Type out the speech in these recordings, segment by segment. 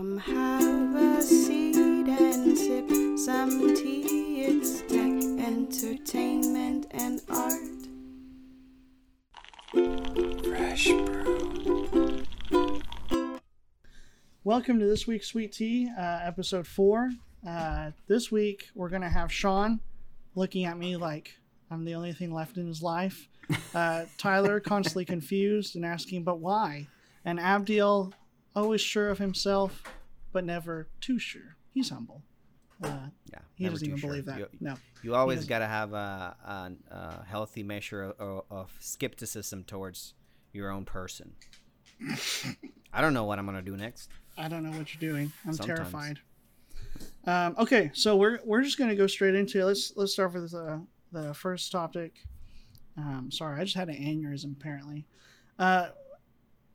Come have a seat and sip some tea. It's tech, entertainment, and art. Fresh brew. Welcome to this week's Sweet Tea, uh, episode four. Uh, this week we're gonna have Sean looking at me like I'm the only thing left in his life. Uh, Tyler constantly confused and asking, "But why?" And Abdiel always sure of himself, but never too sure. He's humble. Uh, Yeah, he doesn't even sure. believe that. You, no. you always got to have a, a, a healthy measure of, of skepticism towards your own person. I don't know what I'm gonna do next. I don't know what you're doing. I'm Sometimes. terrified. Um, okay, so we're we're just gonna go straight into it. Let's let's start with the the first topic. Um, sorry, I just had an aneurysm apparently. Uh,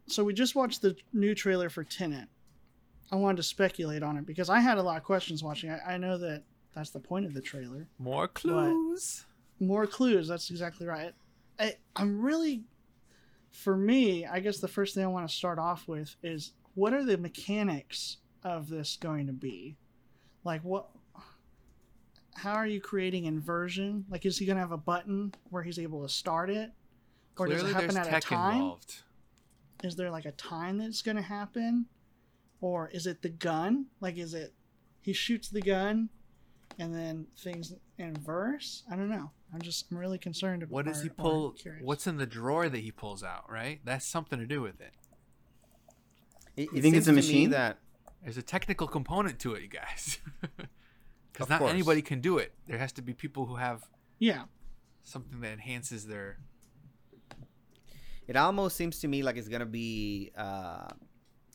so we just watched the new trailer for Tenet. I wanted to speculate on it because I had a lot of questions watching. I, I know that that's the point of the trailer. More clues. More clues. That's exactly right. I, I'm really, for me, I guess the first thing I want to start off with is what are the mechanics of this going to be? Like, what, how are you creating inversion? Like, is he going to have a button where he's able to start it? Or does it happen at a time? involved. Is there like a time that's going to happen? Or is it the gun? Like, is it he shoots the gun and then things inverse? I don't know. I'm just, I'm really concerned about What does he or- or pull? What's in the drawer that he pulls out? Right. That's something to do with it. It, You it think it's a machine? that There's a technical component to it, you guys. Because not course. anybody can do it. There has to be people who have Yeah. something that enhances their. It almost seems to me like it's gonna be uh,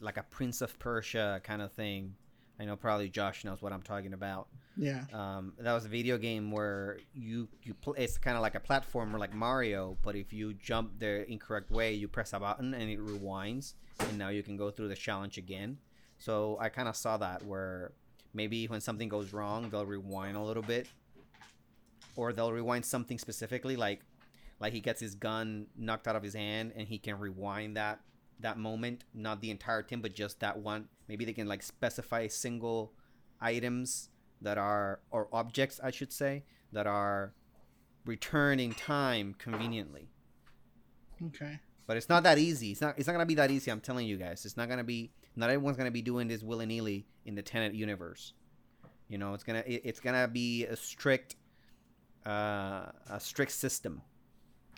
like a Prince of Persia kind of thing. I know probably Josh knows what I'm talking about. Yeah. Um, that was a video game where you you pl- it's kind of like a platformer like Mario, but if you jump the incorrect way, you press a button and it rewinds, and now you can go through the challenge again. So I kind of saw that where maybe when something goes wrong, they'll rewind a little bit, or they'll rewind something specifically, like like he gets his gun knocked out of his hand and he can rewind that that moment, not the entire thing, but just that one. Maybe they can like specify single items that are or objects I should say that are returned in time conveniently. Okay. But it's not that easy. It's not it's not gonna be that easy, I'm telling you guys. It's not gonna be not everyone's gonna be doing this willy nilly in the Tenet universe. You know, it's gonna it, it's gonna be a strict uh a strict system.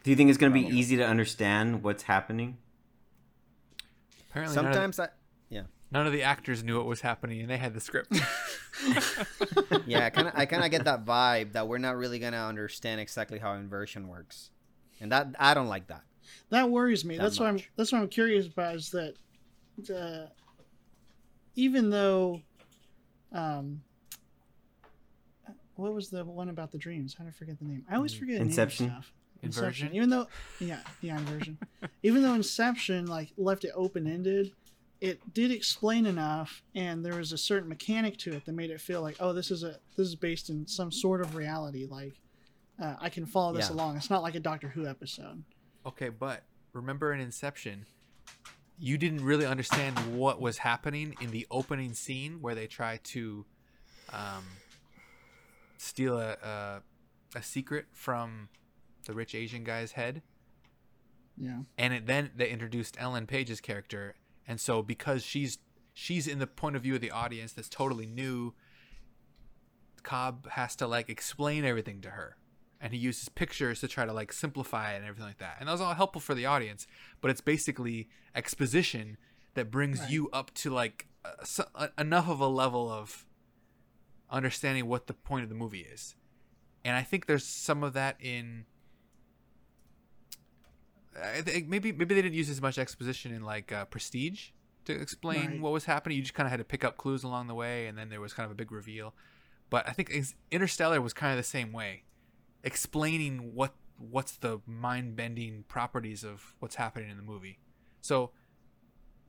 Do you think it's going to be Probably. easy to understand what's happening? Apparently, none of, Sometimes I yeah. none of the actors knew what was happening, and they had the script. yeah, I kind of I kind of get that vibe that we're not really gonna understand exactly how inversion works, and that I don't like that. That worries me. That that's what I'm. That's what I'm curious about. Is that uh, even though, um, what was the one about the dreams? How did I forget the name? I always forget the Inception? name of stuff. Inversion? Even though, yeah, yeah, inversion. even though Inception like left it open ended, it did explain enough, and there was a certain mechanic to it that made it feel like, oh, this is a this is based in some sort of reality. Like, uh, I can follow this Yeah. along. It's not like a Doctor Who episode. Okay, but remember in Inception, you didn't really understand what was happening in the opening scene where they try to um, steal a, a a secret from the rich Asian guy's head, Yeah. and it, then they introduced Ellen Page's character, and so because she's she's in the point of view of the audience that's totally new, Cobb has to like explain everything to her. And he uses pictures to try to like simplify it and everything like that. And that was all helpful for the audience, but it's basically exposition that brings Right. you up to like uh, so, uh, enough of a level of understanding what the point of the movie is. And I think there's some of that in I think maybe maybe they didn't use as much exposition in like uh, Prestige to explain Right. what was happening. You just kind of had to pick up clues along the way, and then there was kind of a big reveal. But I think Interstellar was kind of the same way, explaining what what's the mind bending properties of what's happening in the movie. So,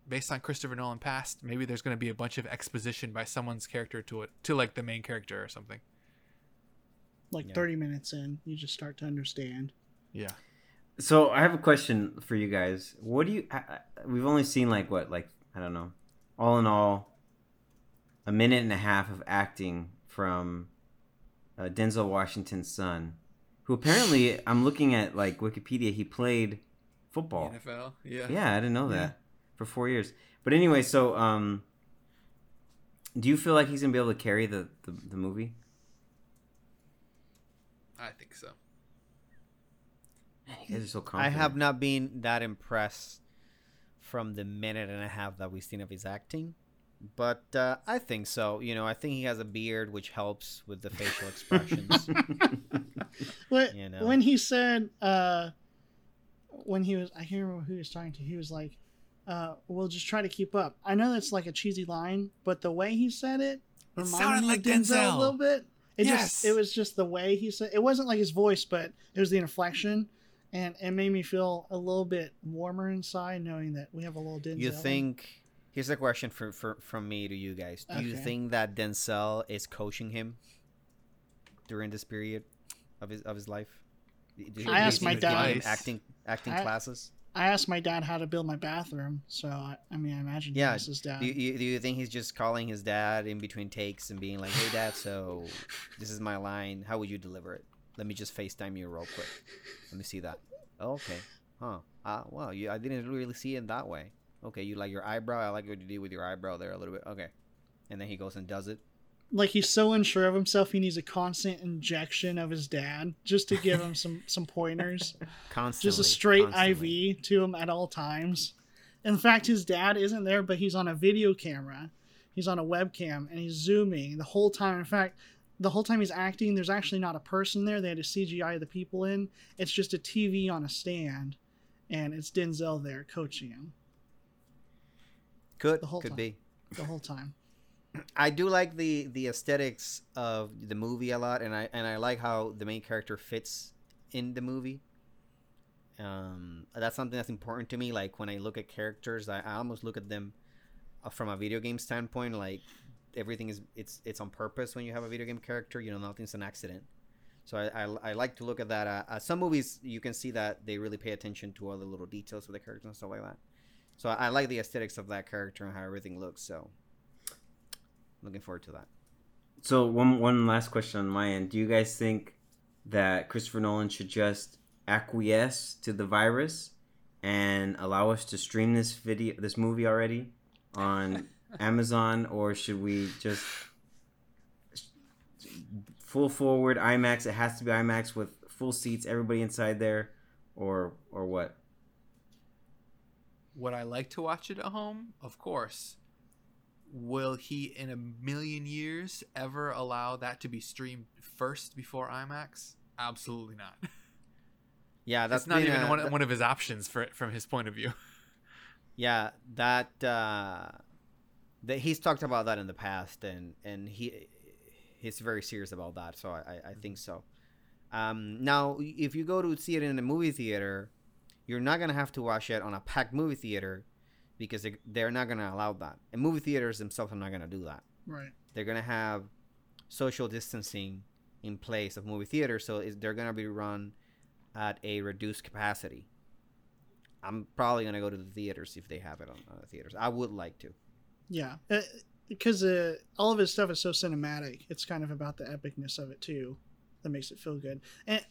based on Christopher Nolan past, maybe there's going to be a bunch of exposition by someone's character to it to like the main character or something. Like Yeah. 30 minutes in, you just start to understand. Yeah. So I have a question for you guys. What do you? I, we've only seen like what, like I don't know. All in all, a minute and a half of acting from uh, Denzel Washington's son, who apparently I'm looking at like Wikipedia. He played football. NFL. Yeah. Yeah, I didn't know that Yeah. for four years. But anyway, so um, do you feel like he's gonna be able to carry the the, the movie? I think so. Man, you guys are so I have not been that impressed from the minute and a half that we've seen of his acting, but uh, I think so. You know, I think he has a beard, which helps with the facial expressions. When, You know. when he said, uh, when he was, I can't remember who he was talking to. He was like, uh, "We'll just try to keep up." I know that's like a cheesy line, but the way he said it reminded sounded me like of Denzel, Denzel. a little bit. It Yes. just, it was just the way he said. It, it wasn't like his voice, but it was the inflection, and it made me feel a little bit warmer inside, knowing that we have a little Denzel. you think? Here's a question for, for from me to you guys. Do you think that Denzel is coaching him during this period of his of his life? Do I asked my he's giving him dad- acting acting I- classes. I asked my dad how to build my bathroom, so I, I mean, I imagine Yeah, his dad. Do you, do you think he's just calling his dad in between takes and being like, "Hey, dad, so this is my line. How would you deliver it? Let me just Facetime you real quick. Let me see that. Oh, okay. Huh. Uh, well, you, I didn't really see it that way. Okay, you like your eyebrow. I like what you did with your eyebrow there a little bit. Okay. And then he goes and does it. like he's so unsure of himself he needs a constant injection of his dad just to give him some some pointers Constantly. just a straight constantly. iv to him at all times in fact his dad isn't there but he's on a video camera he's on a webcam and he's zooming the whole time in fact the whole time he's acting there's actually not a person there they had to cgi of the people in it's just a tv on a stand and it's denzel there coaching him Could the whole could time. be. the whole time I do like the the aesthetics of the movie a lot, and I and I like how the main character fits in the movie. Um, that's something that's important to me. Like when I look at characters, I, I almost look at them uh, from a video game standpoint. Like everything is it's it's on purpose when you have a video game character. You know, nothing's an accident. So I, I, I like to look at that. Uh, uh, some movies you can see that they really pay attention to all the little details of the characters and stuff like that. So I, I like the aesthetics of that character and how everything looks. So looking forward to that. So one one last question on my end. Do you guys think that Christopher Nolan should just acquiesce to the virus and allow us to stream this video this movie already on Amazon or should we just full forward IMAX it has to be IMAX with full seats everybody inside there or or what? Would I like to watch it at home? Of course. Will he, in a million years, ever allow that to be streamed first before IMAX? Absolutely not. Yeah, that's not even a- one, that- one of his options for from his point of view. Yeah, that uh, that he's talked about that in the past, and and he he's very serious about that. So I I, think so. Um, now, if you go to see it in a movie theater, you're not gonna have to watch it on a packed movie theater because they, they're not gonna allow that. And movie theaters themselves are not gonna do that. right They're gonna have social distancing in place of movie theaters, so they're gonna be run at a reduced capacity. I'm probably gonna go to the theaters if they have it on uh, theaters. I would like to. Yeah, uh, because uh, all of his stuff is so cinematic. It's kind of about the epicness of it too, that makes it feel good. And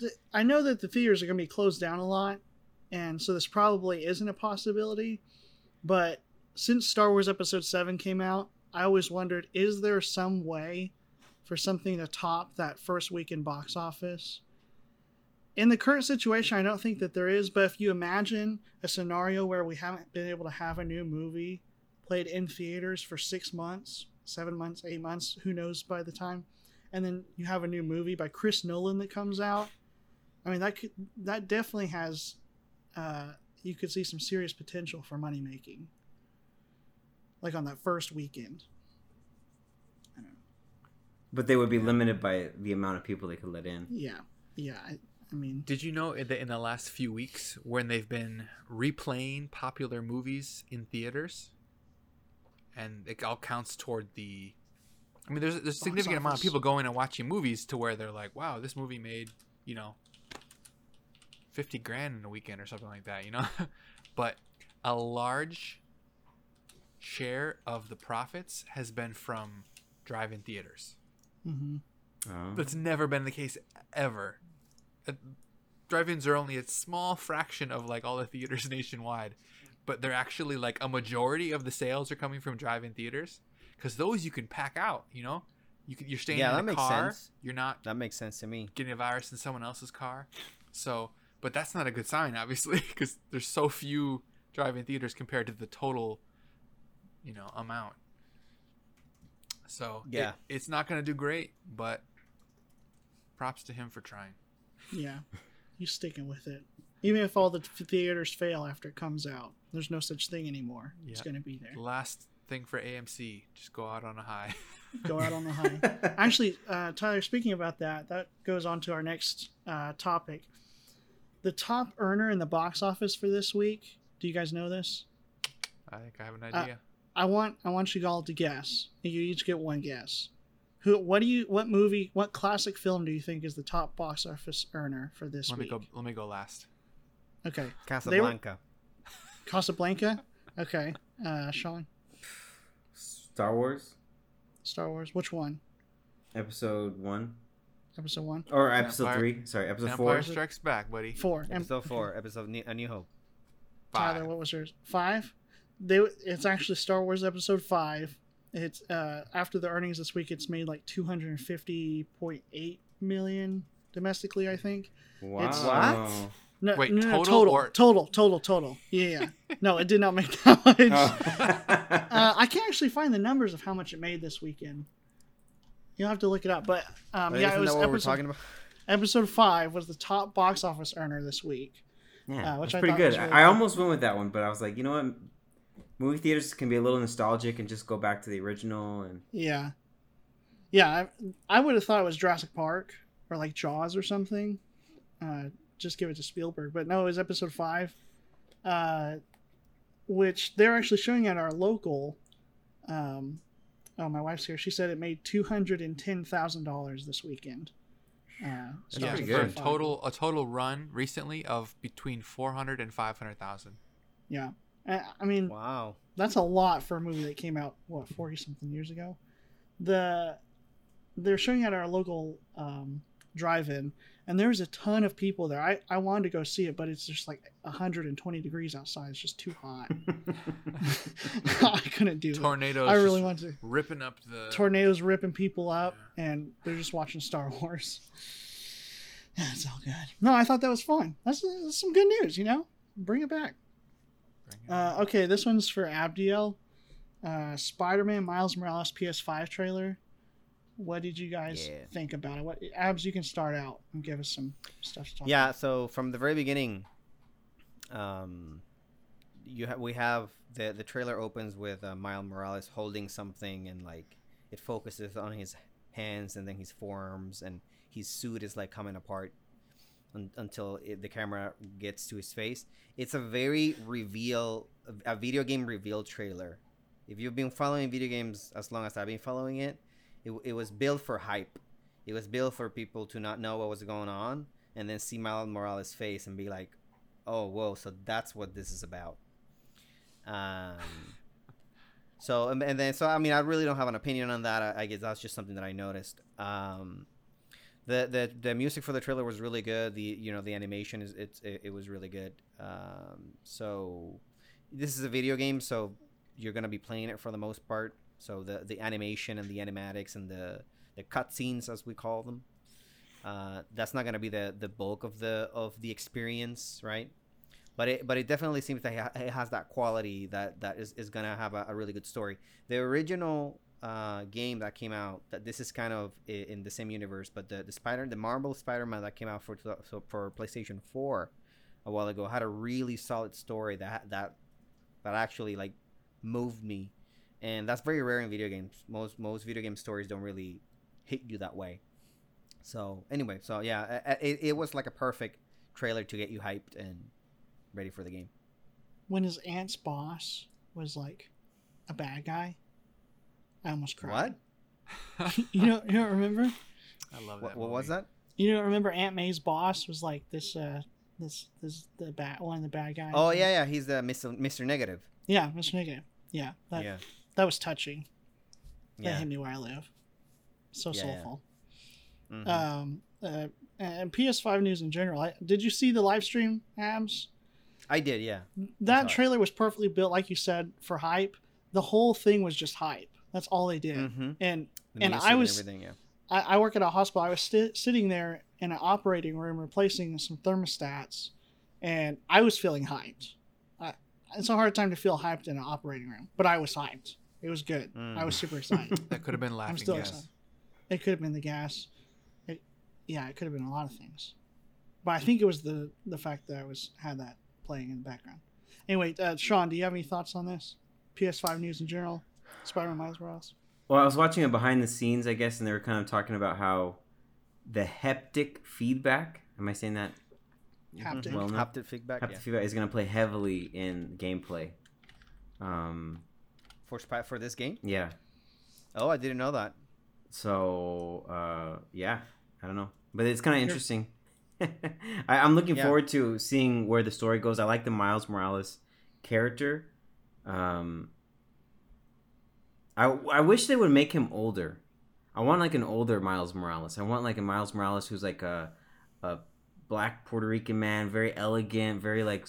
th- I know that the theaters are going to be closed down a lot, and so this probably isn't a possibility. But since Star Wars Episode Seven came out, I always wondered: is there some way for something to top that first weekend box office? In the current situation, I don't think that there is. But if you imagine a scenario where we haven't been able to have a new movie played in theaters for six months, seven months, eight months, who knows by the time, and then you have a new movie by Chris Nolan that comes out. I mean, that could that definitely has, uh, you could see some serious potential for money making. Like on that first weekend. But they would be limited by the amount of people they could let in. Yeah, yeah. I, I mean, Did you know that in the last few weeks, when they've been replaying popular movies in theaters, and it all counts toward the. I mean, there's, there's a significant amount of people going and watching movies to where they're like, "Wow, this movie made you know, fifty grand in a weekend or something like that," you know. but a large share of the profits has been from drive-in theaters. hmm Oh. That's never been the case ever. Uh, Drive-ins are only a small fraction of like all the theaters nationwide, but they're actually like a majority of the sales are coming from drive-in theaters because those you can pack out. You know, you can, you're staying Yeah, in that a makes car. sense. You're not That makes sense to me. getting a virus in someone else's car. So, but that's not a good sign, obviously, because there's so few drive-in theaters compared to the total, you know, amount. So it- Yeah. it's not going to do great, but props to him for trying. Yeah, he's sticking with it. Even if all the theaters fail after it comes out, there's no such thing anymore. It's going to be there. Last thing for AMC, just go out on a high. Go out on a high. Actually, uh, Tyler, speaking about that, that goes on to our next uh, topic. The top earner in the box office for this week. Do you guys know this? I think I have an Uh, idea. I want I want you all to guess. You each get one guess. Who? What do you? What movie? What classic film do you think is the top box office earner for this let me go. Let me go last. Okay, Casablanca. Casablanca. Okay, uh, Sean, Star Wars Star Wars. Which one? episode one Episode one, or episode Empire- three? Sorry, episode Empire four. Strikes Back, buddy. four. And Episode four. Episode New, A New Hope. Five. Tyler, what was yours? Five. They. It's actually Star Wars Episode Five. It's uh after the earnings this week. It's made like two hundred and fifty point eight million domestically. I think. Wow. It's- What? No, Wait, no, no, total total, or- total, total, total. Yeah, yeah. no, it did not make that much. Oh. uh, I can't actually find the numbers of how much it made this weekend. You'll have to look it up. But um, But yeah, isn't it was that what we're episode, talking about? episode five was the top box office earner this week. yeah, Uh, which that's I pretty good. was really I, I good. almost went with that one, but I was like, you know what? Movie theaters can be a little nostalgic and just go back to the original. And Yeah, yeah. I, I would have thought it was Jurassic Park or like Jaws or something. Uh, just give it to Spielberg, but no, it was episode five, uh, which they're actually showing at our local. Um, oh, my wife's here. She said it made two hundred and ten thousand dollars this weekend. Uh, Star yeah, Wars for a good. Episode five. total a total run recently of between four hundred and five hundred thousand. Yeah, I, I mean, Wow. that's a lot for a movie that came out what forty something years ago. The they're showing at our local um, drive-in, and there's a ton of people there. I, I wanted to go see it, but it's just like 120 degrees outside. It's just too hot. I couldn't do it. Tornadoes. I really just want to. ripping up the. Tornadoes ripping people up, and they're just watching Star Wars. Yeah, it's all good. No, I thought that was fun. That's, that's some good news, you know. Bring it back. Uh, okay, this one's for Abdiel. Uh, Spider-Man Miles Morales PS5 trailer. What did you guys Yeah. think about it? What Abs, you can start out and give us some stuff to talk Yeah. So from the very beginning, um, you ha- we have the the trailer opens with uh, Miles Morales holding something and like it focuses on his hands and then his forearms and his suit is like coming apart un- until it, the camera gets to his face. It's a very reveal, a video game reveal trailer. If you've been following video games as long as I've been following it, it, it was built for hype. It was built for people to not know what was going on and then see Miles Morales' face and be like, "Oh, whoa! So that's what this is about." Um. So and and then so I mean I really don't have an opinion on that. I, I guess that's just something that I noticed. Um, the the the music for the trailer was really good. The you know the animation is it's it, it was really good. Um, so this is a video game, so you're gonna be playing it for the most part. So the the animation and the animatics and the the cutscenes as we call them, uh, that's not gonna be the the bulk of the of the experience, right? But it but it definitely seems that it has that quality that that is, is gonna have a, a really good story. The original uh, game that came out that this is kind of in the same universe, but the the Spider the Marvel Spider-Man that came out for for PlayStation 4 a while ago had a really solid story that that that actually like moved me, and that's very rare in video games. Most most video game stories don't really hit you that way. So anyway, so yeah, a- a- it, it was like a perfect trailer to get you hyped and ready for the game. when his aunt's boss was like a bad guy. I almost cried. What? you don't you don't remember? I love What, that. what was that? You don't remember Aunt May's boss was like this uh this this the bad one of the bad guys. Oh yeah, yeah, he's the Mr. Mr. Negative. Yeah, Mr. Negative. Yeah, that yeah. That was touching. That Yeah. hit me where I live. So Yeah, yeah. soulful. Mhm. Um, uh, and PS5 news in general. I, did you see the live stream, Abs? I did, yeah. That trailer was perfectly built, like you said, for hype. The whole thing was just hype. That's all they did. Mm-hmm. And The And I was- everything, yeah. I, I work at a hospital. I was sitting there in an operating room replacing some thermostats, and I was feeling hyped. I, it's a hard time to feel hyped in an operating room, but I was hyped. It was good. Mm. I was super excited. That could have been laughing I'm still gas. excited. It could have been the gas. It, yeah, it could have been a lot of things, but I think it was the the fact that I was had that playing in the background. Anyway, uh, Sean, do you have any thoughts on this? PS5 news in general, Spider-Man Miles Morales. Well, I was watching a behind the scenes, I guess, and they were kind of talking about how the haptic feedback. Am I saying that? Haptic. Well, no. Haptic feedback, Haptic yeah. feedback is going to play heavily in gameplay. Um, For this game? yeah. Oh, I didn't know that. So, uh, yeah, I don't know, but it's kind of interesting. I, I'm looking Yeah. forward to seeing where the story goes. I like the Miles Morales character. Um, I I wish they would make him older. I want like an older Miles Morales. I want like a Miles Morales who's like a a black Puerto Rican man, very elegant, very like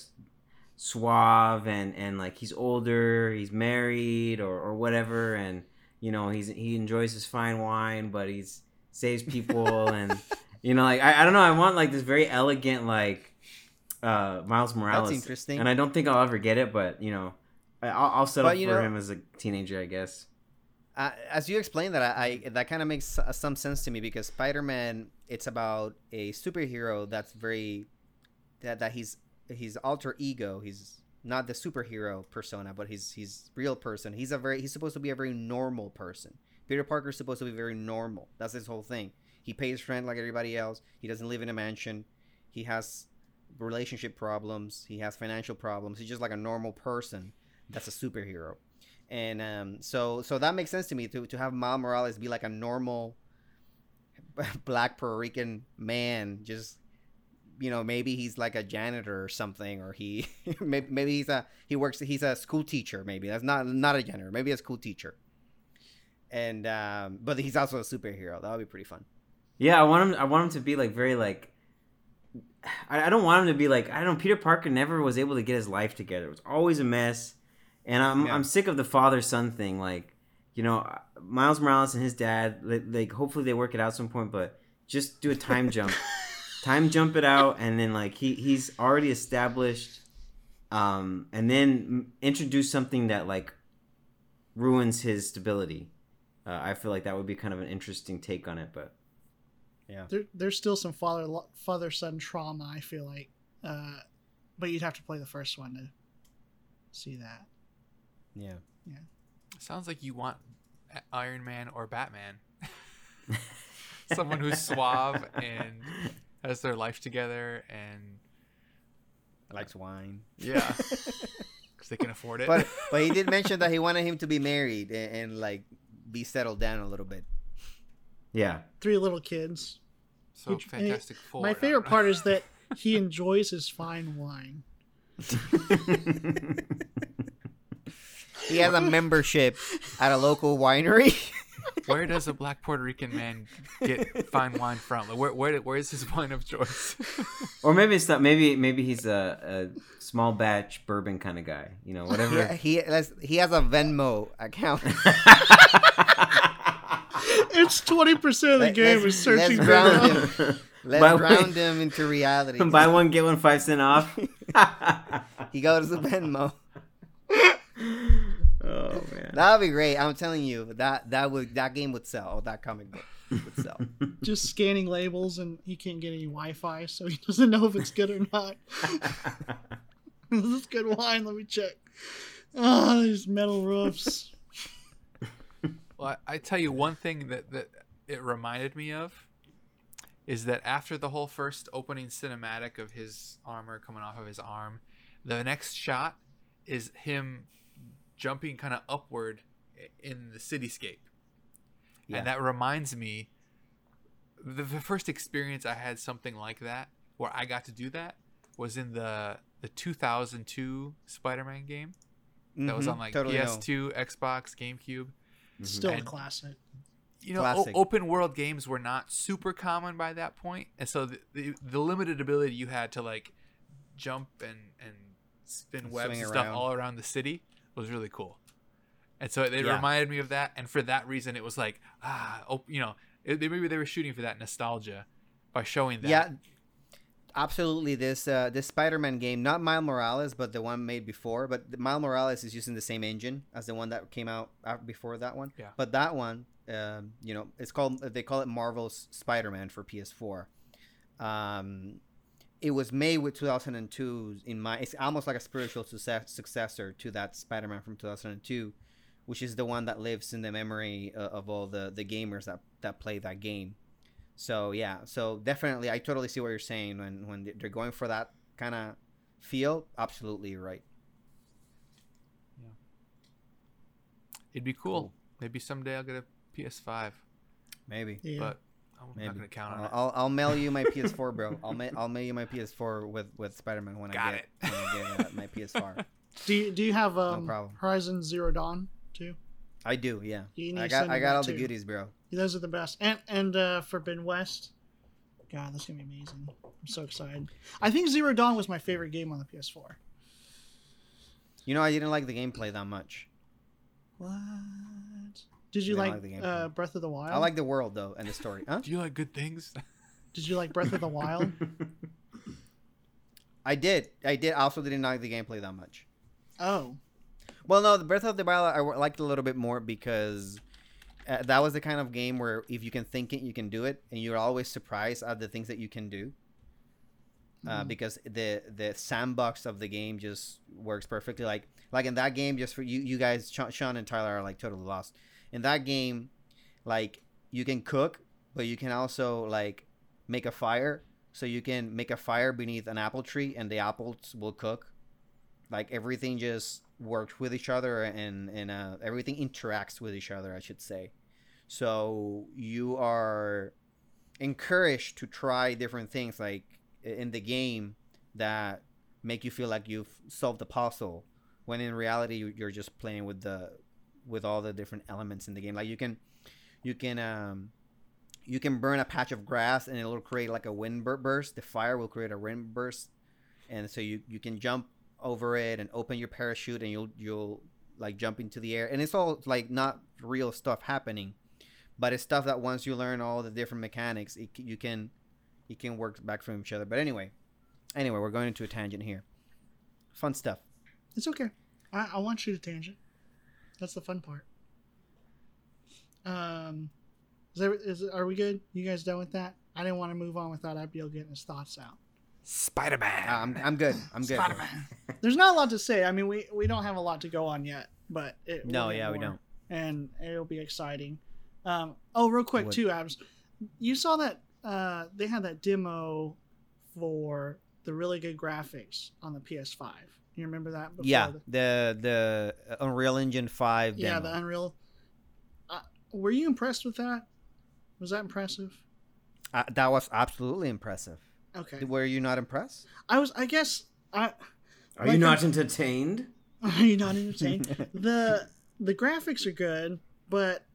suave and and like he's older, he's married or or whatever and you know, he's he enjoys his fine wine, but he's saves people and you know like I, I don't know, I want like this very elegant like uh Miles Morales. That's interesting. And I don't think I'll ever get it, but you know, I- I'll, I'll settle But, for know- him as a teenager, I guess. uh, as you explained that, I, I that kind of makes some sense to me because Spider-Man, it's about a superhero that's very that that he's his alter ego. He's not the superhero persona, but he's he's real person. He's a very he's supposed to be a very normal person. Peter Parker's supposed to be very normal. That's his whole thing. He pays rent like everybody else. He doesn't live in a mansion. He has relationship problems. He has financial problems. He's just like a normal person. That's a superhero and um, so so that makes sense to me to to have Miles Morales be like a normal black Puerto Rican man, just you know maybe he's like a janitor or something, or he maybe, maybe he's a he works he's a school teacher maybe that's not not a janitor maybe a school teacher, and um, but he's also a superhero that would be pretty fun. Yeah, I want him. I want him to be like very like. I, I don't want him to be like I don't know. Peter Parker never was able to get his life together. It was always a mess, and I'm Yeah. I'm sick of the father son thing. Like, you know, Miles Morales and his dad. Like, like, hopefully they work it out some point, but just do a time jump, time jump it out, and then like he he's already established, um, and then introduce something that like ruins his stability. Uh, I feel like that would be kind of an interesting take on it, but. Yeah, there, there's still some father father son trauma. I feel like, uh, but you'd have to play the first one to see that. Yeah. Yeah. Sounds like you want Iron Man or Batman. Someone who's suave and has their life together, and uh, Likes wine. yeah, because they can afford it. But but he did mention that he wanted him to be married and, and like be settled down a little bit. Yeah. Three little kids. so which- Fantastic Four. My favorite part is that he enjoys his fine wine. He has a membership at a local winery. Where does a black Puerto Rican man get fine wine from? Where where where is his wine of choice? or maybe it's not. Maybe maybe he's a, a small batch bourbon kind of guy. You know, whatever. he he has, he has a Venmo account. It's twenty percent of the Let- game let's- is searching let's ground Venmo. him. Let's Buy one- ground him into reality. Buy one get one five cent off. He goes to Venmo. Oh man. That would be great. I'm telling you that that would that game would sell. Or that comic book would sell. Just scanning labels, and he can't get any Wi-Fi, so he doesn't know if it's good or not. This is good wine? Let me check. Oh, these metal roofs. Well, I, I tell you one thing that that it reminded me of is that after the whole first opening cinematic of his armor coming off of his arm, the next shot is him jumping kind of upward in the cityscape. Yeah. And that reminds me the, the first experience I had something like that where I got to do that was in the the 2002 Spider-Man game that was Mhm, on like totally. PS2, Xbox, GameCube. Still a classic. You know, o- open world games were not super common by that point, and so the, the, the limited ability you had to like jump and and spin And webs and stuff around. all around the city was really cool. And so it, it Yeah. reminded me of that, and for that reason, it was like ah, oh, you know, it, maybe they were shooting for that nostalgia by showing that. Yeah, absolutely. This uh, this Spider-Man game, not Miles Morales, but the one made before. But Miles Morales is using the same engine as the one that came out out before that one. Yeah. But that one, um, you know, it's called they call it Marvel's Spider-Man for PS4. Um, it was made with 2002 in my. It's almost like a spiritual success, successor to that Spider-Man from 2002, which is the one that lives in the memory uh, of all the the gamers that that play that game. So yeah, so definitely, I totally see what you're saying when when they're going for that kind of feel. Absolutely, right yeah it'd be cool. Cool. Maybe someday I'll get a PS5, Maybe. Yeah. but I'm Maybe. not gonna count on I'll, it. I'll, I'll mail you my PS4, bro. I'll ma- I'll mail you my PS4 with with Spider-Man when Got I get when I get uh, my PS4. Do you do you have um, problem. Horizon Zero Dawn too? I do, yeah. You need I got I got that all the goodies, bro. Those are the best. And and uh, Forbidden West. God, that's gonna be amazing. I'm so excited. I think Zero Dawn was my favorite game on the PS4. You know, I didn't like the gameplay that much. What? Did you Didn't like, like the gameplay. uh, Breath of the Wild? I like the world though and the story. Huh? Do you like good things? Did you like Breath of the Wild? I did. I did. I also didn't like the gameplay that much. Oh, Well, no, the Breath of the Wild I liked a little bit more because uh, that was the kind of game where if you can think it, you can do it, and you're always surprised at the things that you can do. Uh, Mhm. because the the sandbox of the game just works perfectly. Like like in that game, just for you you guys, Sean, Sean and Tyler are like totally lost. In that game, like you can cook, but you can also like make a fire. So you can make a fire beneath an apple tree, and the apples will cook like everything just works with each other and and uh, everything interacts with each other i should say so you are encouraged to try different things like in the game that make you feel like you've solved the puzzle when in reality you're just playing with the with all the different elements in the game. Like you can you can um you can burn a patch of grass and it'll create like a wind bur- burst. The fire will create a wind burst. And so you you can jump over it and open your parachute and you'll you'll like jump into the air. And it's all like not real stuff happening but it's stuff that once you learn all the different mechanics it, you can it can work back from each other. But anyway anyway we're going into a tangent here. Fun stuff. It's okay. I, I want you to tangent. That's the fun part. Um, is, there, is are we good? You guys done with that? I didn't want to move on without Abdiel getting his thoughts out. Spider Man. Uh, I'm, I'm good i'm good Spider-Man. There's not a lot to say. I mean, we we don't have a lot to go on yet, but it, no we'll get yeah we don't and it'll be exciting. Um, oh, real quick too, Abs. You saw that uh, they had that demo for the really good graphics on the PS5. You remember that? Before yeah the- the the unreal engine 5 yeah, demo. the Unreal. Uh, were you impressed with that? Was that impressive? Uh, that was absolutely impressive Okay, were you not impressed I was. I guess I. Are Like you not I'm- entertained? Are you not entertained? the the graphics are good, but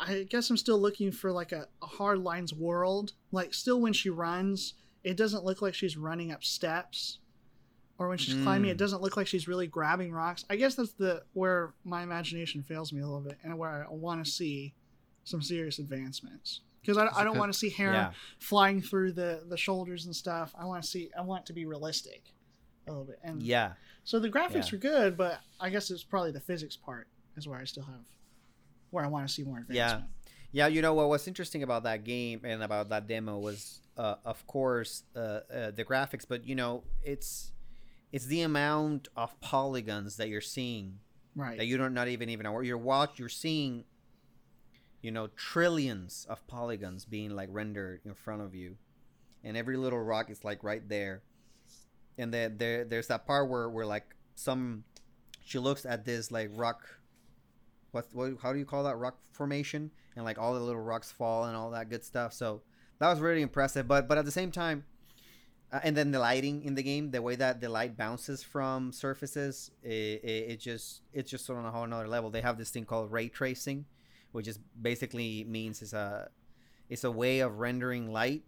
I guess I'm still looking for like a, a hard lines world. Like still when she runs, it doesn't look like she's running up steps. Or when she's climbing, it Mm. doesn't look like she's really grabbing rocks. I guess that's the where my imagination fails me a little bit, and where I want to see some serious advancements. Because I, I don't want to see Heron yeah flying through the the shoulders and stuff. I want to see. I want it to be realistic, a little bit. And yeah so the graphics Yeah. are good, but I guess it's probably the physics part is where I still have where I want to see more Yeah. advancement. Yeah, you know what was interesting about that game and about that demo was, uh, of course, uh, uh, the graphics, but you know, it's it's the amount of polygons that you're seeing Right. that you don't not even even aware. You're watch, you're seeing, you know, trillions of polygons being like rendered in front of you, and every little rock is like right there, and then there there's that part where where like some, she looks at this like rock. What, what how do you call that rock formation and like all the little rocks fall and all that good stuff so that was really impressive but but at the same time Uh, and then the lighting in the game, the way that the light bounces from surfaces, it, it, it just it's just on a whole another level. They have this thing called ray tracing, which is basically means it's a it's a way of rendering light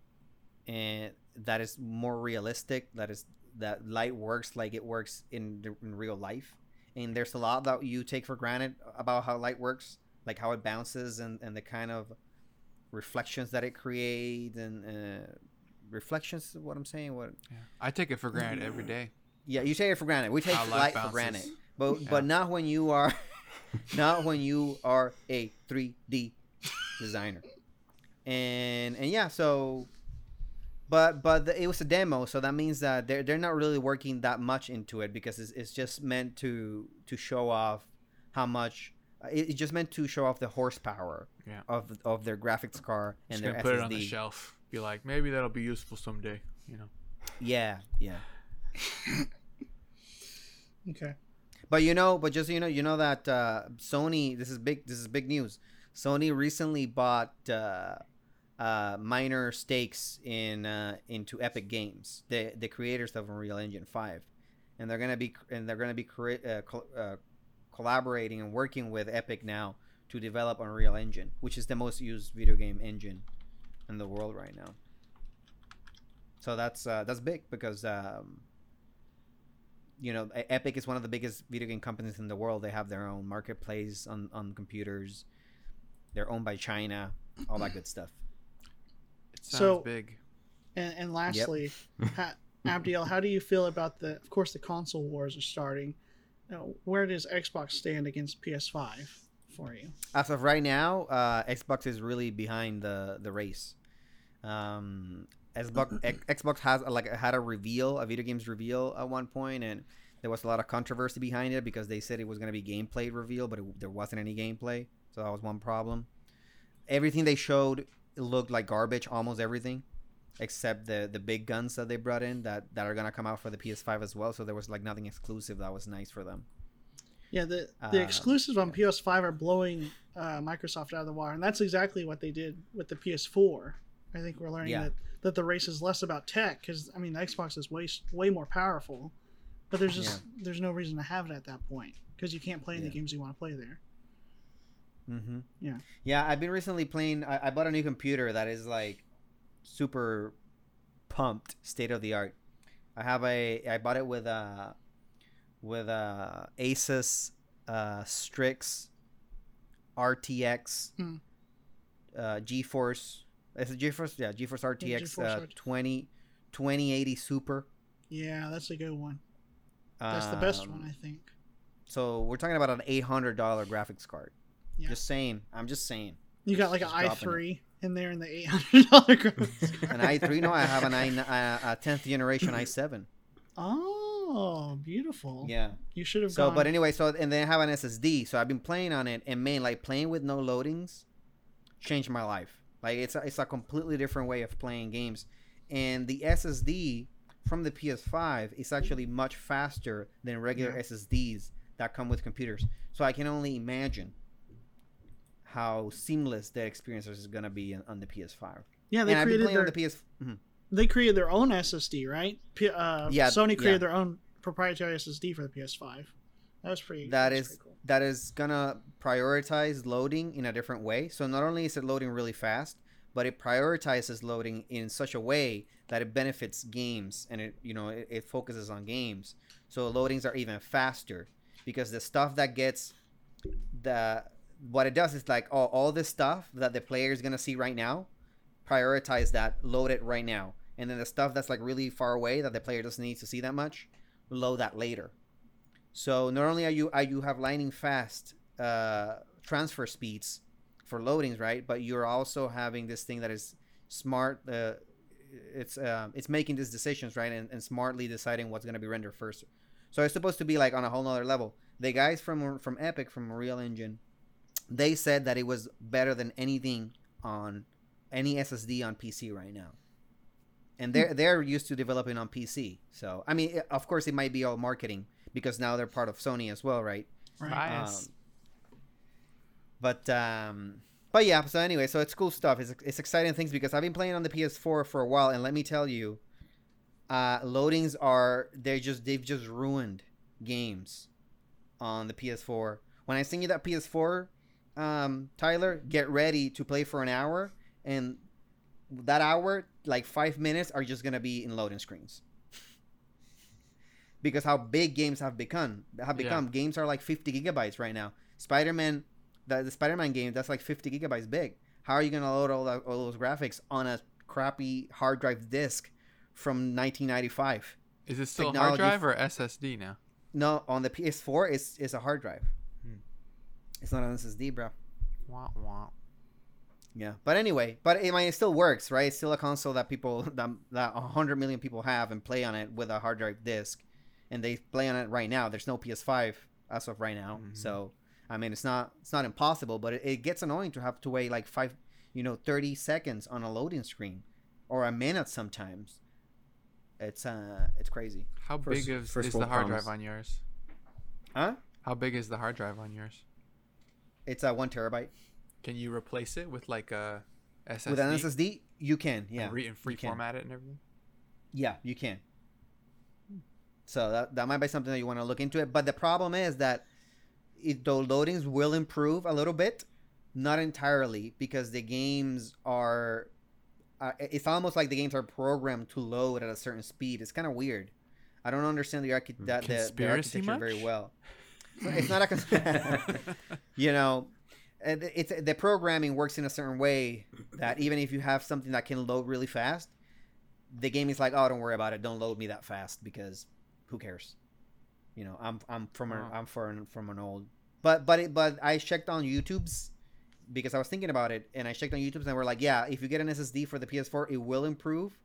and that is more realistic. That is that light works like it works in the- in real life. And there's a lot that you take for granted about how light works, like how it bounces and, and the kind of reflections that it creates and uh, reflections. is What I'm saying, what Yeah. I take it for granted every day. yeah, you take it for granted. We take light for granted, but Yeah. but not when you are, not when you are a 3D designer. And and yeah, so, but but the, it was a demo, so that means that they're they're not really working that much into it because it's, it's just meant to to show off how much. It, it's just meant to show off the horsepower Yeah. of of their graphics card and Just their put it on the SSD. shelf. Be like, maybe that'll be useful someday. You know. Yeah, yeah. Okay. But you know, but just so you know, you know that uh, Sony. This is big. This is big news. Sony recently bought uh, uh, minor stakes in uh, into Epic Games, the the creators of Unreal Engine Five, and they're gonna be and they're gonna be crea- uh, col- uh, collaborating and working with Epic now to develop Unreal Engine, which is the most used video game engine in the world right now. So that's uh, that's big because um, you know Epic is one of the biggest video game companies in the world. They have their own marketplace on on computers. They're owned by China, all that good stuff. It sounds So- big. And, and lastly, ha, Abdiel, how do you feel about the? Of course, the console wars are starting. Now, where does Xbox stand against PS5 for you? As of right now, uh, Xbox is really behind the the race. Um, Xbox Xbox has uh, like had a reveal, a video games reveal at one point, and there was a lot of controversy behind it because they said it was going to be gameplay reveal, but it, there wasn't any gameplay, so that was one problem. Everything they showed looked like garbage, almost everything, except the the big guns that they brought in that that are going to come out for the PS5 as well. So there was like nothing exclusive that was nice for them. Yeah, the the Uh, exclusives on PS5 are blowing uh, Microsoft out of the water, and that's exactly what they did with the PS4. I think we're learning Yeah. that, that the race is less about tech because I mean the Xbox is way way more powerful, but there's just there's no reason to have it at that point because you can't play any Yeah. games you want to play there. Mm-hmm. Yeah. Yeah, I've been recently playing. I, I bought a new computer that is like super pumped, state of the art. I have a. I bought it with a with a Asus uh, Strix RTX Hmm. uh, GeForce. It's a GeForce, yeah, GeForce RTX GeForce uh, RT. 20, 2080 Super. Yeah, that's a good one. That's the best Um, one, I think. So we're talking about an eight hundred dollar graphics card. Yeah. Just saying. I'm just saying. You got like an dropping i3 in there in the eight hundred dollar graphics An i3. No, I have an i uh, a tenth generation i7. Oh, beautiful. Yeah. You should have So, gone. but anyway, so and then I have an SSD. So I've been playing on it, and man, like playing with no loadings, changed my life. Like it's a, it's a completely different way of playing games, and the SSD from the PS5 is actually much faster than regular Yeah. SSDs that come with computers. So I can only imagine how seamless that experience is going to be on, on the PS5. yeah, they and I've been created playing their on the PS. mhm. They created their own SSD, right? P- uh, Yeah, Sony created yeah. their own proprietary SSD for the PS5. That was pretty. That is pretty cool. that is gonna prioritize loading in a different way. So not only is it loading really fast, but it prioritizes loading in such a way that it benefits games and it you know it, it focuses on games. So loadings are even faster because the stuff that gets the what it does is like oh all this stuff that the player is gonna see right now, prioritize that, load it right now, and then the stuff that's like really far away that the player doesn't need to see that much, load that later. So not only are you are you have lightning fast uh, transfer speeds for loadings, right? But you're also having this thing that is smart. Uh, it's uh, it's making these decisions, right, and, and smartly deciding what's going to be rendered first. So it's supposed to be like on a whole nother level. The guys from from Epic from Unreal Engine, they said that it was better than anything on any SSD on PC right now. And they're they're used to developing on PC. So I mean, of course, it might be all marketing because now they're part of Sony as well, right? Right. Um, but um, but yeah. So anyway, so it's cool stuff. It's it's exciting things because I've been playing on the PS4 for a while, and let me tell you, uh, loadings are they're just they've just ruined games on the PS4. When I send you that PS4, um, Tyler, get ready to play for an hour, and that hour, like five minutes, are just gonna be in loading screens. because how big games have become have Yeah. become. Games are like 50 gigabytes right now. Spider Man, the, the Spider Man game, that's like 50 gigabytes big. How are you gonna load all, that, all those graphics on a crappy hard drive disk from 1995? Is it still Technology hard drive or SSD now? No, on the PS4, it's it's a hard drive. Hmm. It's not an SSD, bro. Wah, wah. Yeah, but anyway, but it, I mean, it still works, right? It's still a console that people that that hundred million people have and play on it with a hard drive disc, and they play on it right now. There's no PS5 as of right now, Mhm. so I mean, it's not it's not impossible, but it, it gets annoying to have to wait like five, you know, thirty seconds on a loading screen, or a minute sometimes. It's uh, it's crazy. How First- big is, is the hard problems. drive on yours? Huh? How big is the hard drive on yours? It's a one terabyte Can you replace it with like a SSD? with an SSD. You can, yeah, And re- and free format it and everything? Yeah, you can. So that, that might be something that you want to look into it. But the problem is that it, the loadings will improve a little bit, not entirely, because the games are. Uh, it's almost like the games are programmed to load at a certain speed. It's kind of weird. I don't understand the, archi- that, the, the architecture very well. It's not a. cons- you know, Uh, and it's uh, the programming works in a certain way that even if you have something that can load really fast, the game is like, oh, don't worry about it. Don't load me that fast because who cares? You know, I'm I'm from an, Wow. I'm from from an old, but but it, but I checked on YouTube's because I was thinking about it, and I checked on YouTube's and we're like, yeah, if you get an SSD for the PS4, it will improve,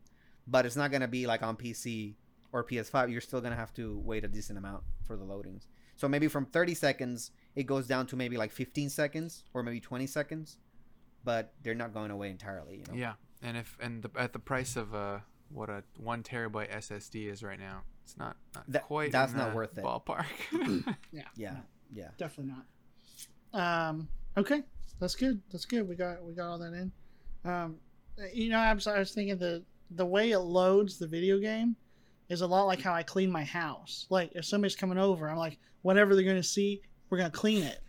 but it's not gonna be like on PC or PS5. You're still gonna have to wait a decent amount for the loadings. So maybe from 30 seconds, it goes down to maybe like 15 seconds or maybe 20 seconds, but they're not going away entirely. You know. Yeah, and if and the, at the price of uh what a one terabyte SSD is right now, it's not, not That- quite. that's in not the worth it. Ballpark. Yeah. Yeah. Yeah. definitely not. Um, okay, that's good. That's good. We got we got all that in. Um, you know, I was, I was thinking the the way it loads the video game is a lot like how I clean my house. Like if somebody's coming over, I'm like, whatever they're gonna see, we're gonna clean it.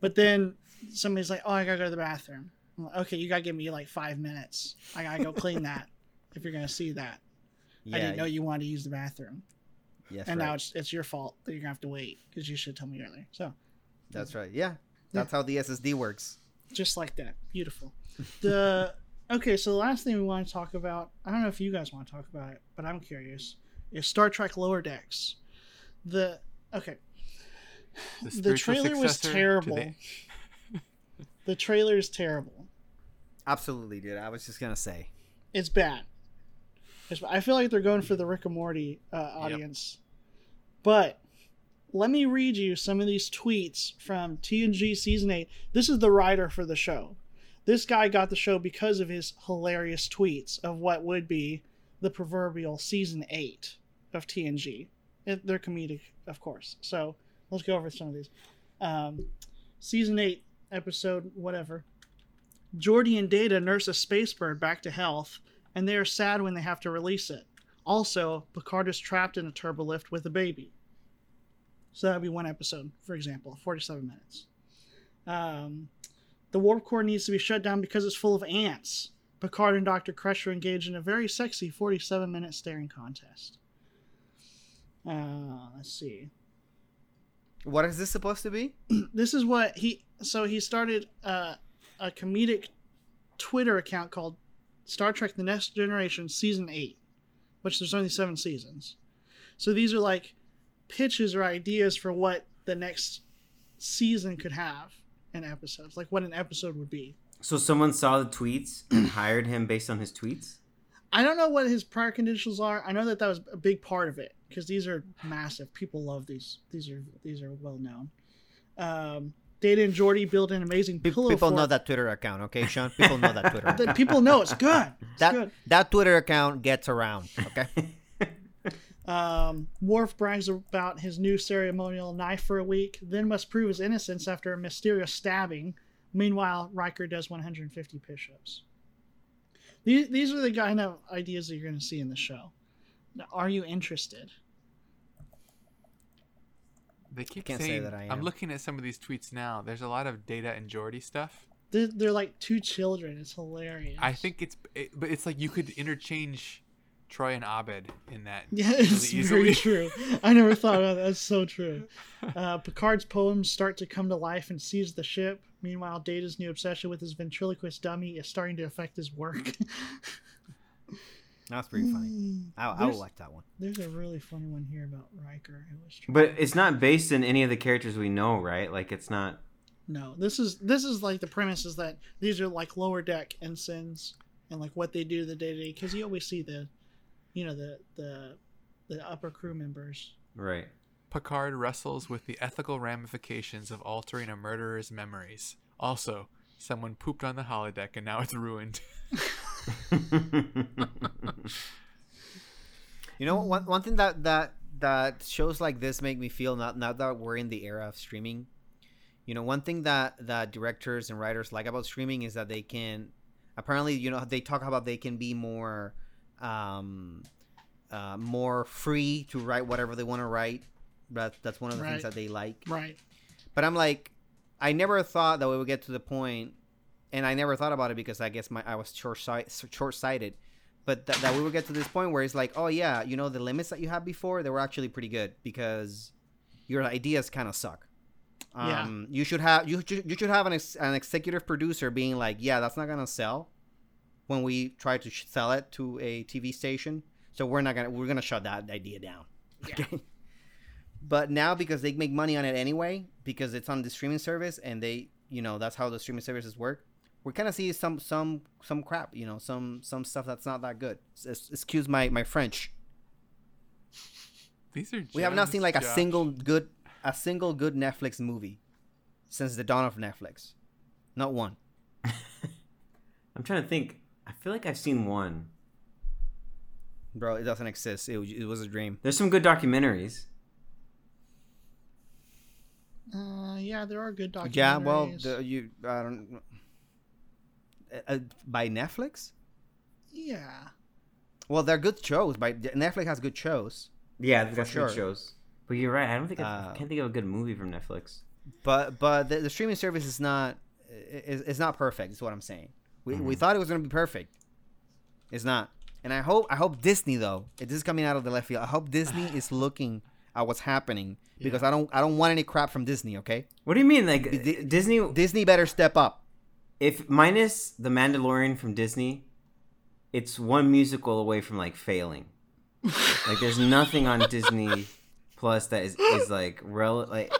But then somebody's like, oh, I gotta go to the bathroom. I'm like, okay, you gotta give me like five minutes. I gotta go clean that. If you're gonna see that, Yeah. I didn't know you wanted to use the bathroom, Yes, and right. now it's it's your fault that you're gonna have to wait because you should tell me earlier. So That's right. Yeah. That's how the SSD works. just like that. Beautiful. The okay, so the last thing we want to talk about, I don't know if you guys want to talk about it, but I'm curious, is Star Trek Lower Decks. The okay, the, spiritual trailer was terrible. the- The trailer is terrible. Absolutely, dude. I was just gonna say. It's bad. It's, I feel like they're going for the Rick and Morty uh, audience. But let me read you some of these tweets from TNG season eight. This is the writer for the show. This guy got the show because of his hilarious tweets of what would be the proverbial season eight of TNG. It, they're comedic, of course. So let's go over some of these. Um, season eight, episode whatever. Geordi and Data nurse a space bird back to health, and they are sad when they have to release it. Also, Picard is trapped in a turbolift with a baby. So that would be one episode, for example, 47 minutes. Um, the warp core needs to be shut down because it's full of ants. Picard and Dr. Crusher engage in a very sexy 47 minute staring contest. Uh, let's see. What is this supposed to be? this is what he so he started uh, a comedic twitter account called star trek the next generation season 8 which there's only seven seasons so these are like pitches or ideas for what the next season could have in episodes like what an episode would be So someone saw the tweets and hired him based on his tweets. I don't know what his prior credentials are i know that that was a big part of it because these are massive people love these these are these are well known um, data and geordi build an amazing pillow people know that Twitter account, okay, Sean? People know that Twitter. Account. people know it's good. It's that good. that Twitter account gets around, okay? Um, Worf brags about his new ceremonial knife for a week, then must prove his innocence after a mysterious stabbing. Meanwhile, Riker does 150 push-ups. These these are the kind of ideas that you're going to see in the show. Are you interested? They keep can't say that I am I'm looking at some of these tweets now. There's a lot of Data and Geordi stuff. They're, they're like two children. It's hilarious. I think it's, it, but it's like you could interchange Troy and Abed in that. Yeah, really it's very easily. true. I never thought about that. That's so true. Uh, Picard's poems start to come to life and seize the ship. Meanwhile, Data's new obsession with his ventriloquist dummy is starting to affect his work. That's pretty funny. Hmm. I, I would like that one. There's a really funny one here about Riker. It was true. But it's not based in any of the characters we know, right? Like it's not. No, this is this is like the premise is that these are like lower deck ensigns and like what they do the day to day because you always see the, you know the the the upper crew members. Right. Picard wrestles with the ethical ramifications of altering a murderer's memories. Also, someone pooped on the holodeck and now it's ruined. You know, one one thing that that that shows like this make me feel not now that we're in the era of streaming. You know, one thing that that directors and writers like about streaming is that they can apparently you know they talk about they can be more um uh, more free to write whatever they want to write. That that's one of the Right. things that they like. Right. But I'm like, I never thought that we would get to the point, and I never thought about it because I guess my I was short short sighted. But that that we would get to this point where it's like, oh yeah, you know, the limits that you had before, they were actually pretty good because your ideas kind of suck. Yeah. Um, you should have you should, you should have an, ex- an executive producer being like, yeah, that's not gonna sell when we try to sh- sell it to a TV station. So we're not gonna we're gonna shut that idea down. Okay. But now because they make money on it anyway, because it's on the streaming service and they, you know, that's how the streaming services work. We're kind of seeing some some some crap, you know, some some stuff that's not that good. S- excuse my my French. These are. We have not seen like a Josh. single good a single good Netflix movie since the dawn of Netflix. Not one. I'm trying to think. I feel like I've seen one. Bro, it doesn't exist. It, it was a dream. There's some good documentaries. Uh, yeah, there are good documentaries. Yeah, well, the, you I don't uh, uh, by Netflix? yeah. Well, they're good shows. By Netflix has good shows. Yeah, they've got sure. good shows. But you're right. I don't think I've, Uh, I can't think of a good movie from Netflix. but but the, the streaming service is not is, is not perfect. Is what I'm saying. We, we Mhm. thought it was gonna be perfect. It's not. And I hope I hope Disney though. This is coming out of the left field. I hope Disney is looking at what's happening because I don't I don't want any crap from Disney. Okay, What do you mean? Like Di- Disney? Disney better step up. If minus the Mandalorian from Disney, it's one musical away from like failing. like there's nothing on Disney Plus that is, is like rel like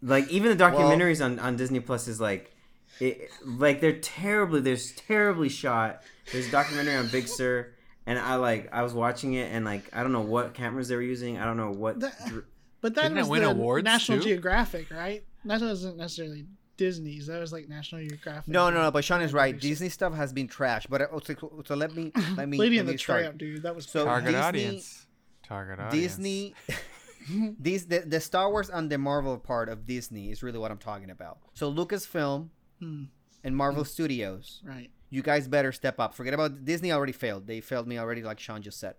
like even the documentaries on, on Disney Plus is like it, like they're terribly there's terribly shot. There's a documentary on Big Sur and I like I was watching it and like I don't know what cameras they were using. I don't know what That- dr- But that Didn't it was win the awards, National too? Geographic, right? That wasn't necessarily Disney's. That was like National Geographic. No, no, no. But Sean is right. Disney. Disney stuff has been trash. But uh, so, so let me let me Lady let in the me start. Tramp, dude. That was So Target Disney- audience. Target audience. Disney, these the, the Star Wars and the Marvel part of Disney is really what I'm talking about. So Lucasfilm Hmm, and Marvel Studios, right. You guys better step up. Forget about Disney. Already failed. They failed me already, like Sean just said.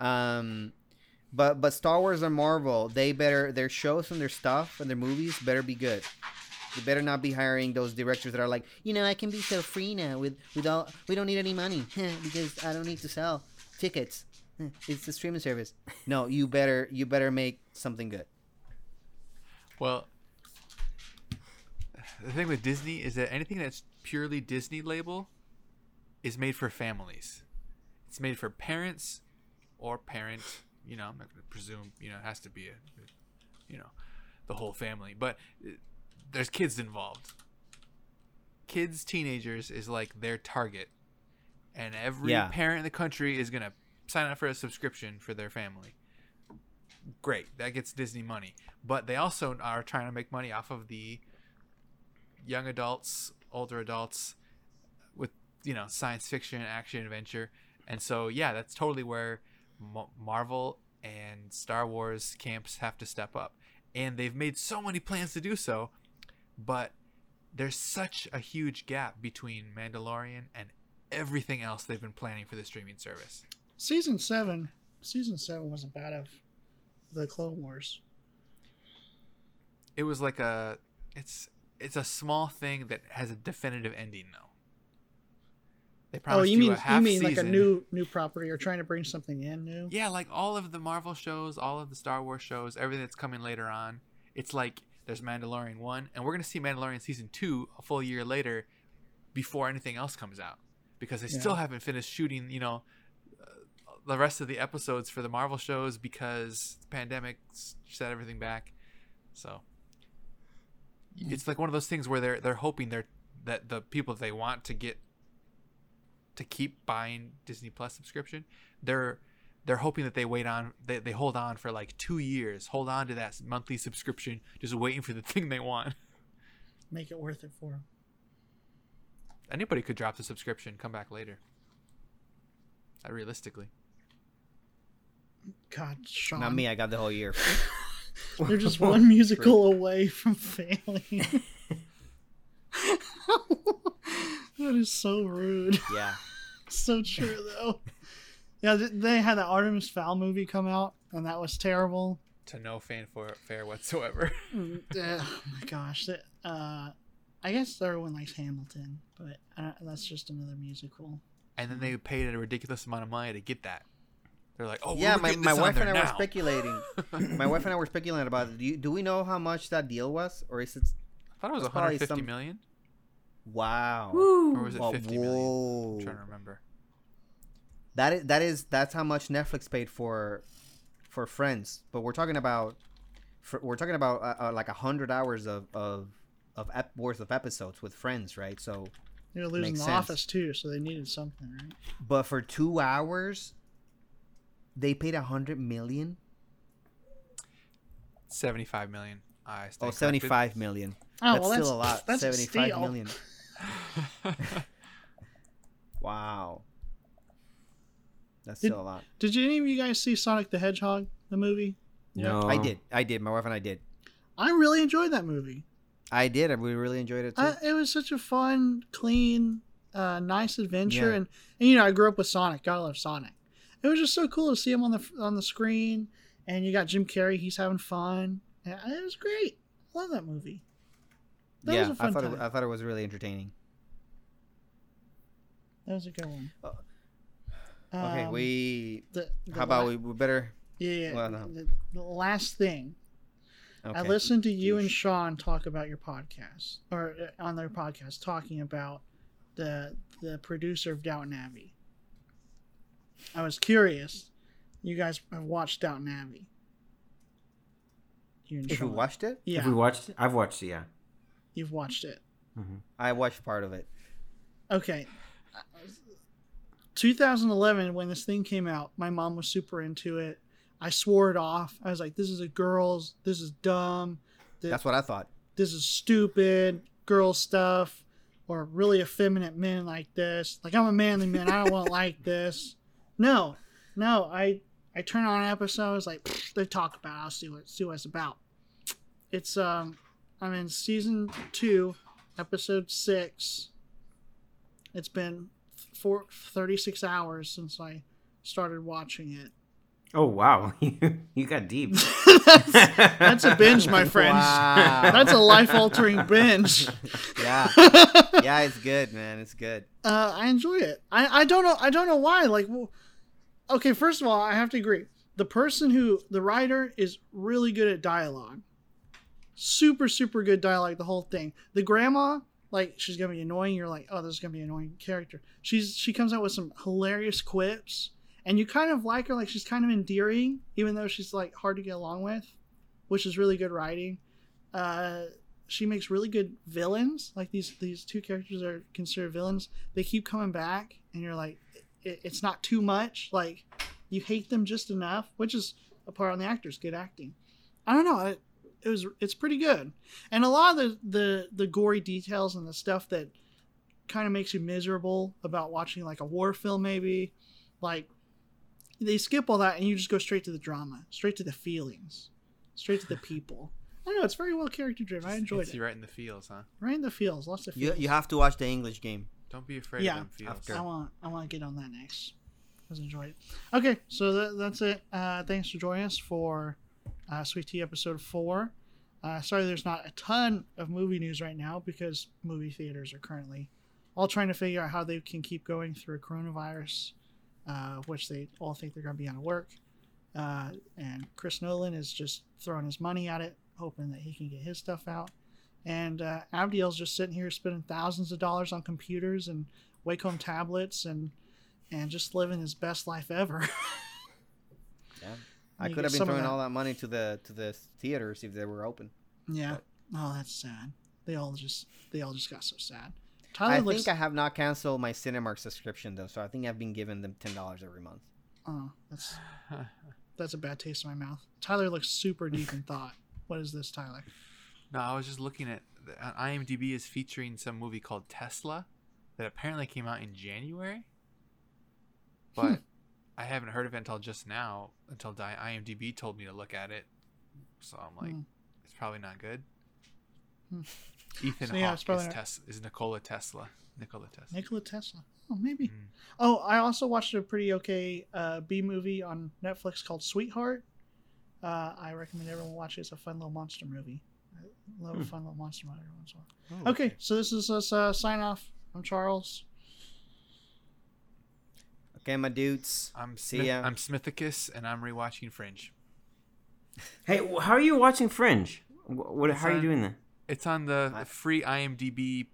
Um, but but Star Wars and Marvel, they better their shows and their stuff and their movies better be good. They better not be hiring those directors that are like, you know, I can be so free now with without we don't need any money because I don't need to sell tickets. It's a streaming service. No, you better you better make something good. Well, the thing with Disney is that anything that's purely Disney label is made for families. It's made for parents or parent. You know, I'm not going to presume. You know, it has to be a, you know, the whole family. But uh, there's kids involved. Kids, teenagers is like their target, and every Yeah. parent in the country is going to sign up for a subscription for their family great that gets disney money but they also are trying to make money off of the young adults older adults you know science fiction action adventure and so yeah that's totally where Ma- marvel and star wars camps have to step up and they've made so many plans to do so but there's such a huge gap between mandalorian and everything else they've been planning for the streaming service season seven. Season seven wasn't bad of the Clone Wars. It was like a it's it's a small thing that has a definitive ending though. They Oh, you mean a half you mean like a new new property or trying to bring something in new? Yeah, like all of the Marvel shows, all of the Star Wars shows, everything that's coming later on. It's like there's Mandalorian 1 and we're going to see Mandalorian season 2 a full year later before anything else comes out because they still haven't finished shooting, you know, uh, the rest of the episodes for the Marvel shows because the pandemic set everything back. So it's like one of those things where they're they're hoping they're that the people they want to get to keep buying Disney Plus subscription, they're they're hoping that they wait on they, they hold on for like two years, hold on to that monthly subscription, just waiting for the thing they want. Make it worth it for them. Anybody could drop the subscription, come back later. Uh, realistically, God, Sean. Not me. I got the whole year. They're just one musical away from failing. That is so rude. Yeah. so true though. Yeah, they had the Artemis Fowl movie come out, and that was terrible. to no fanfare whatsoever. Mm, uh, oh my gosh, that, uh, I guess everyone likes Hamilton, but uh, that's just another musical. and then they paid a ridiculous amount of money to get that. They're like, oh, yeah, we're my, getting my on wife and I there were speculating. my wife and I were speculating about it. Do, you, do we know how much that deal was, or is it? I thought it was That's probably 150 some- million, Wow. or was it Well, 50 million? whoa. I'm trying to remember. That is that is that's how much Netflix paid for for Friends. But we're talking about for, we're talking about uh, uh, like a hundred hours of of of ep- worth of episodes with Friends, right? So, They're losing Makes The sense. Office too, so they needed something, right? but for two hours, they paid a hundred million. 75 million. I stand Oh, 75 million. Oh, that's well, still a lot. that's a Seventy-five steal. million. Wow. That's Did- still a lot. Did any of you guys see Sonic the Hedgehog, the movie? No, I did. I did. My wife and I did. I really enjoyed that movie. I did. We really enjoyed it too. Uh, it was such a fun, clean, uh, nice adventure, Yeah. and, and you know I grew up with Sonic. Gotta love Sonic. It was just so cool to see him on the on the screen, and you got Jim Carrey. He's having fun. Yeah, it was great. I love that movie. That yeah, was a fun I thought time. it, I thought it was really entertaining. that was a good one. Uh, Okay, Um, we. the- the How about la- we, we better? Yeah, yeah. well, no. the, the last thing Okay. I listened to you and Sean talk about your podcast, or uh, on their podcast, talking about the the producer of Downton Abbey. I was curious. You guys have watched Downton Abbey. You and If you Sean. watched it, yeah, Have we watched it? I've watched it. Yeah. You've watched it. I watched part of it. Okay. 2011, when this thing came out, my mom was super into it. I swore it off. I was like, "This is a girls. This is dumb. Th- That's what I thought. this is stupid girl stuff or really effeminate men like this like i'm a manly man i don't want like this no no i i turn on an episode I was like they talk about it. i'll see what see what it's about it's um i'm in season two episode six it's been four, 36 hours since i started watching it Oh wow, you got deep. that's, that's a binge my friends Wow. that's a life-altering binge yeah, yeah. It's good, man. It's good. uh, I enjoy it. I, I don't know I don't know why. Like, well, okay, first of all, I have to agree. The person who the writer is really good at dialogue. Super super good dialogue. The whole thing. The grandma, like, she's gonna be annoying. You're like, oh, this is gonna be an annoying character. She's she comes out with some hilarious quips, and you kind of like her. Like, she's kind of endearing, even though she's like hard to get along with, which is really good writing. Uh, she makes really good villains. Like these these two characters are considered villains. They keep coming back, and you're like, it, it's not too much. Like you hate them just enough, which is a part on the actors. Good acting. I don't know. It was it's pretty good, and a lot of the the the gory details and the stuff that kind of makes you miserable about watching like a war film, maybe like they skip all that and you just go straight to the drama, straight to the feelings, straight to the people. I don't know. It's very well character driven. I enjoyed Hits it. you right in the feels, huh? Right in the feels, lots of You feels. you have to watch the English game. Don't be afraid Yeah. of them feels. After. I want I want to get on that next. has enjoyed it. Okay, so that, that's it. Uh, thanks for joining us for uh, Sweet Tea episode four. Uh, sorry, there's not a ton of movie news right now because movie theaters are currently all trying to figure out how they can keep going through coronavirus, uh, which they all think they're going to be out of work. Uh, and Chris Nolan is just throwing his money at it, hoping that he can get his stuff out. And uh, Abdiel's just sitting here spending thousands of dollars on computers and Wacom tablets and and just living his best life ever. Yeah. I could have been throwing all that money to the to the theaters if they were open. yeah. Oh, that's sad. They all just they all just got so sad. Tyler I looks. think I have not canceled my Cinemark subscription though, so I think I've been giving them ten dollars every month. oh, that's that's a bad taste in my mouth. Tyler looks super deep in thought. What is this, Tyler? No, I was just looking at uh, IMDb is featuring some movie called Tesla that apparently came out in January, but I haven't heard of it until just now. Until IMDb told me to look at it, so I'm like, Hmm. it's probably not good. Hmm. Ethan So, yeah, Hawke is, Tes- is Nikola Tesla. Nikola Tesla. Nikola Tesla. Oh, maybe. Mm. Oh, I also watched a pretty okay uh, B movie on Netflix called Sweetheart. Uh, I recommend everyone watch it. It's a fun little monster movie. I love a Hmm. fun little monster movie every once in a while. Okay, so this is us uh, sign off. I'm Charles. Okay, my dudes. I'm See Smith- ya. I'm Smithicus, and I'm rewatching Fringe. Hey, wh- how are you watching Fringe? Wh- What? It's How are you on- doing that? It's on the free IMDb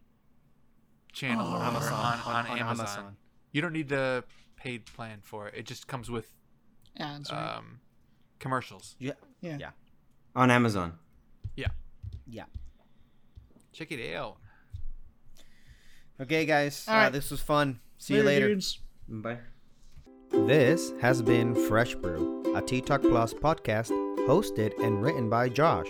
channel Oh. or Amazon. on, on, on Amazon. Amazon. You don't need the paid plan for it. It just comes with Ads, right? um, commercials. Yeah. yeah. yeah. On Amazon. Yeah, Yeah. Check it out. Okay, guys. All uh, right. this was fun. See you later. dudes. Bye. This has been Fresh Brew, a Tea Talk Plus podcast hosted and written by Josh.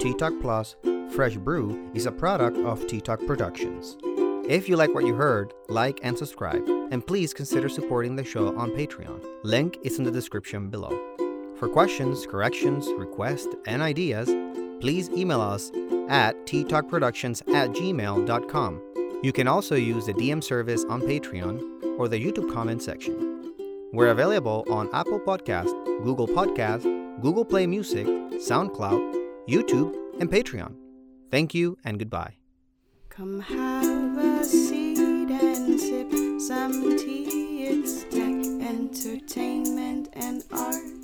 Tea Talk Plus Fresh Brew is a product of Tea Talk Productions. If you like what you heard, like and subscribe, and please consider supporting the show on Patreon. Link is in the description below. For questions, corrections, requests, and ideas, please email us at ttalkproductions at gmail.com. You can also use the DM service on Patreon or the YouTube comment section. We're available on Apple Podcast, Google Podcast, Google Play Music, SoundCloud, YouTube, and Patreon. Thank you and goodbye. Come have a seat and sip some tea. It's tech, entertainment, and art.